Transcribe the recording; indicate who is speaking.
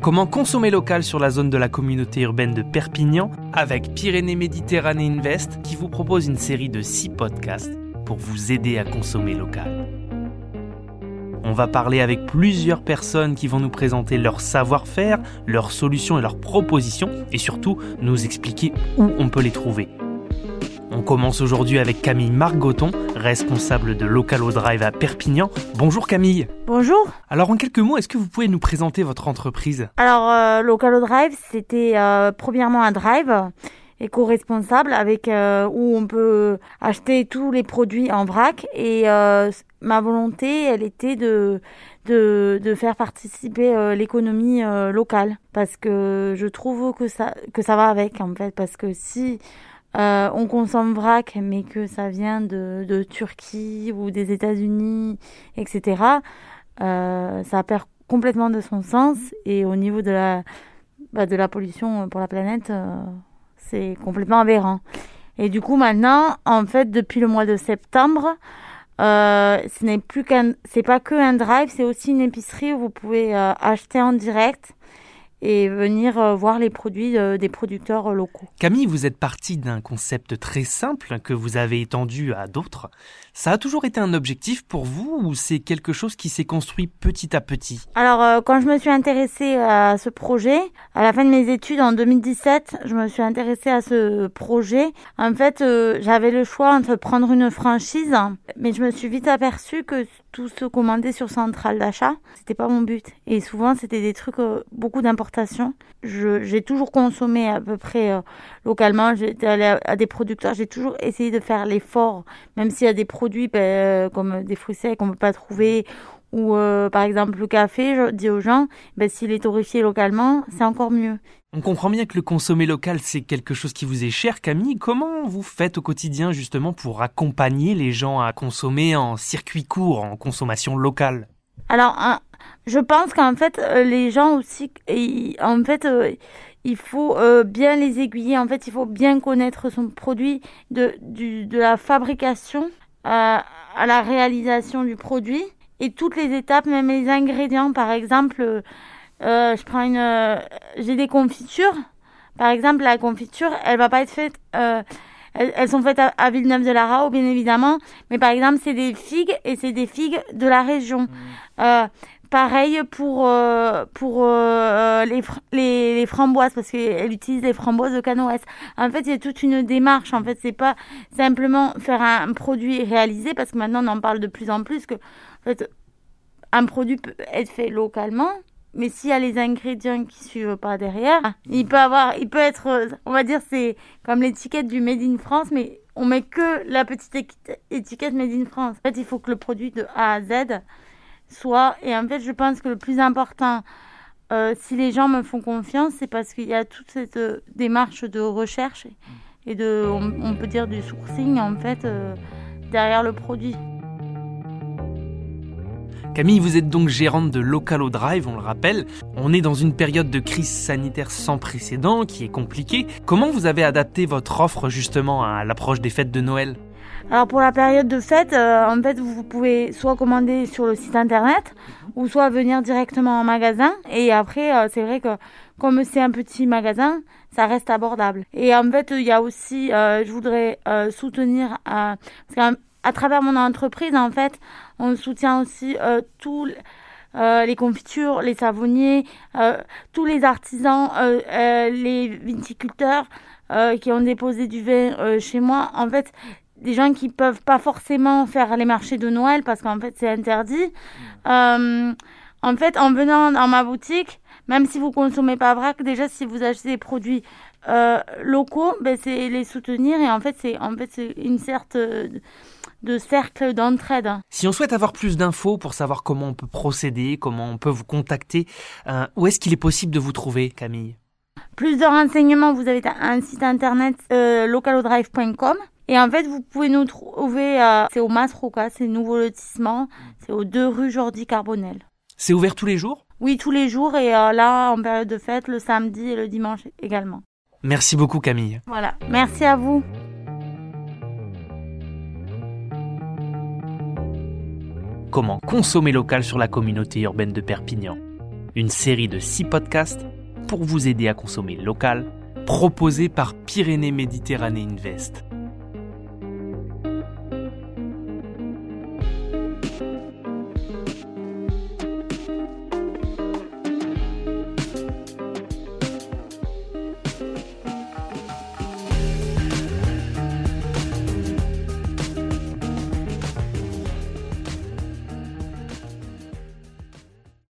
Speaker 1: Comment consommer local sur la zone de la communauté urbaine de Perpignan avec Pyrénées Méditerranée Invest qui vous propose une série de 6 podcasts pour vous aider à consommer local. On va parler avec plusieurs personnes qui vont nous présenter leur savoir-faire, leurs solutions et leurs propositions et surtout nous expliquer où on peut les trouver. On commence aujourd'hui avec Camille Margoton, responsable de Localo Drive à Perpignan. Bonjour Camille.
Speaker 2: Bonjour.
Speaker 1: Alors en quelques mots, est-ce que vous pouvez nous présenter votre entreprise?
Speaker 2: Alors euh, Localo Drive, c'était euh, premièrement un drive éco-responsable avec euh, où on peut acheter tous les produits en vrac et euh, ma volonté elle était de de, de faire participer euh, l'économie locale parce que je trouve que ça que ça va avec en fait parce que si euh, on consomme vrac, mais que ça vient de, de Turquie ou des États-Unis, etc., euh, ça perd complètement de son sens. Et au niveau de la, bah, de la pollution pour la planète, euh, c'est complètement aberrant. Et du coup, maintenant, en fait, depuis le mois de septembre, euh, ce n'est plus qu'un, c'est pas que un drive, c'est aussi une épicerie où vous pouvez euh, acheter en direct et venir euh, voir les produits euh, des producteurs euh, locaux.
Speaker 1: Camille, vous êtes partie d'un concept très simple que vous avez étendu à d'autres. Ça a toujours été un objectif pour vous ou c'est quelque chose qui s'est construit petit à petit?
Speaker 2: Alors, quand je me suis intéressée à ce projet, à la fin de mes études en 2017, je me suis intéressée à ce projet. En fait, j'avais le choix entre prendre une franchise, mais je me suis vite aperçue que tout se commandait sur centrale d'achat. C'était pas mon but. Et souvent, c'était des trucs, euh, beaucoup d'importation. Je- J'ai toujours consommé à peu près euh, localement. J'étais allée à, à des producteurs. J'ai toujours essayé de faire l'effort, même s'il y a des produits ben, euh, comme des fruits secs qu'on peut pas trouver ou euh, par exemple le café, je dis aux gens, ben, s'il est torréfié localement, c'est encore mieux.
Speaker 1: On comprend bien que le consommer local, c'est quelque chose qui vous est cher, Camille. Comment vous faites au quotidien justement pour accompagner les gens à consommer en circuit court, en consommation locale?
Speaker 2: Alors, je pense qu'en fait, euh, les gens aussi, en fait, euh, il faut bien les aiguiller. En fait, il faut bien connaître son produit de, du, de la fabrication à, à la réalisation du produit et toutes les étapes, même les ingrédients. Par exemple, euh, je prends une, euh, j'ai des confitures. Par exemple, la confiture, elle va pas être faite. euh, elles, elles sont faites à, à Villeneuve-de-la-Rao, bien évidemment. Mais par exemple, c'est des figues et c'est des figues de la région. Euh, pareil pour euh, pour euh, les, fr- les les framboises parce qu'elle utilise les framboises de Canoës. En fait, il y a toute une démarche. En fait, c'est pas simplement faire un produit réalisé parce que maintenant on en parle de plus en plus que en fait un produit peut être fait localement. Mais s'il y a les ingrédients qui suivent pas derrière, il peut avoir, il peut être, euh, on va dire, c'est comme l'étiquette du Made in France, mais on met que la petite étiquette Made in France. En fait, il faut que le produit de A à Z soit. Et en fait, je pense que le plus important, euh, si les gens me font confiance, c'est parce qu'il y a toute cette euh, démarche de recherche et, de, on, on peut dire du sourcing en fait euh, derrière le produit.
Speaker 1: Camille, vous êtes donc gérante de Localo Drive, on le rappelle. On est dans une période de crise sanitaire sans précédent qui est compliquée. Comment vous avez adapté votre offre justement à l'approche des fêtes de Noël?
Speaker 2: Alors pour la période de fête, euh, en fait, vous pouvez soit commander sur le site internet ou soit venir directement en magasin. Et après, euh, c'est vrai que comme c'est un petit magasin, ça reste abordable. Et en fait, il y a aussi, euh, je voudrais euh, soutenir, euh, parce qu'à travers mon entreprise, en fait, on soutient aussi euh, tous les confitures, les savonniers, tous les artisans, les viticulteurs qui ont déposé du vin chez moi. En fait, des gens qui peuvent pas forcément faire les marchés de Noël parce qu'en fait c'est interdit. Euh, en fait, en venant dans ma boutique, même si vous consommez pas vrac, déjà si vous achetez des produits euh, locaux, ben c'est les soutenir et en fait c'est en fait c'est une sorte de, cercle d'entraide.
Speaker 1: Si on souhaite avoir plus d'infos pour savoir comment on peut procéder, comment on peut vous contacter, euh, où est-ce qu'il est possible de vous trouver, Camille?
Speaker 2: Plus de renseignements, vous avez un site internet localodrive.com et en fait vous pouvez nous trouver, euh, c'est au Masroca, c'est nouveau lotissement, c'est aux deux rue Jordi Carbonel.
Speaker 1: C'est ouvert tous les jours?
Speaker 2: Oui, tous les jours et euh, là en période de fête, le samedi et le dimanche également.
Speaker 1: Merci beaucoup Camille.
Speaker 2: Voilà, merci à vous.
Speaker 1: Comment consommer local sur la communauté urbaine de Perpignan? Une série de 6 podcasts pour vous aider à consommer local, proposés par Pyrénées Méditerranée Invest.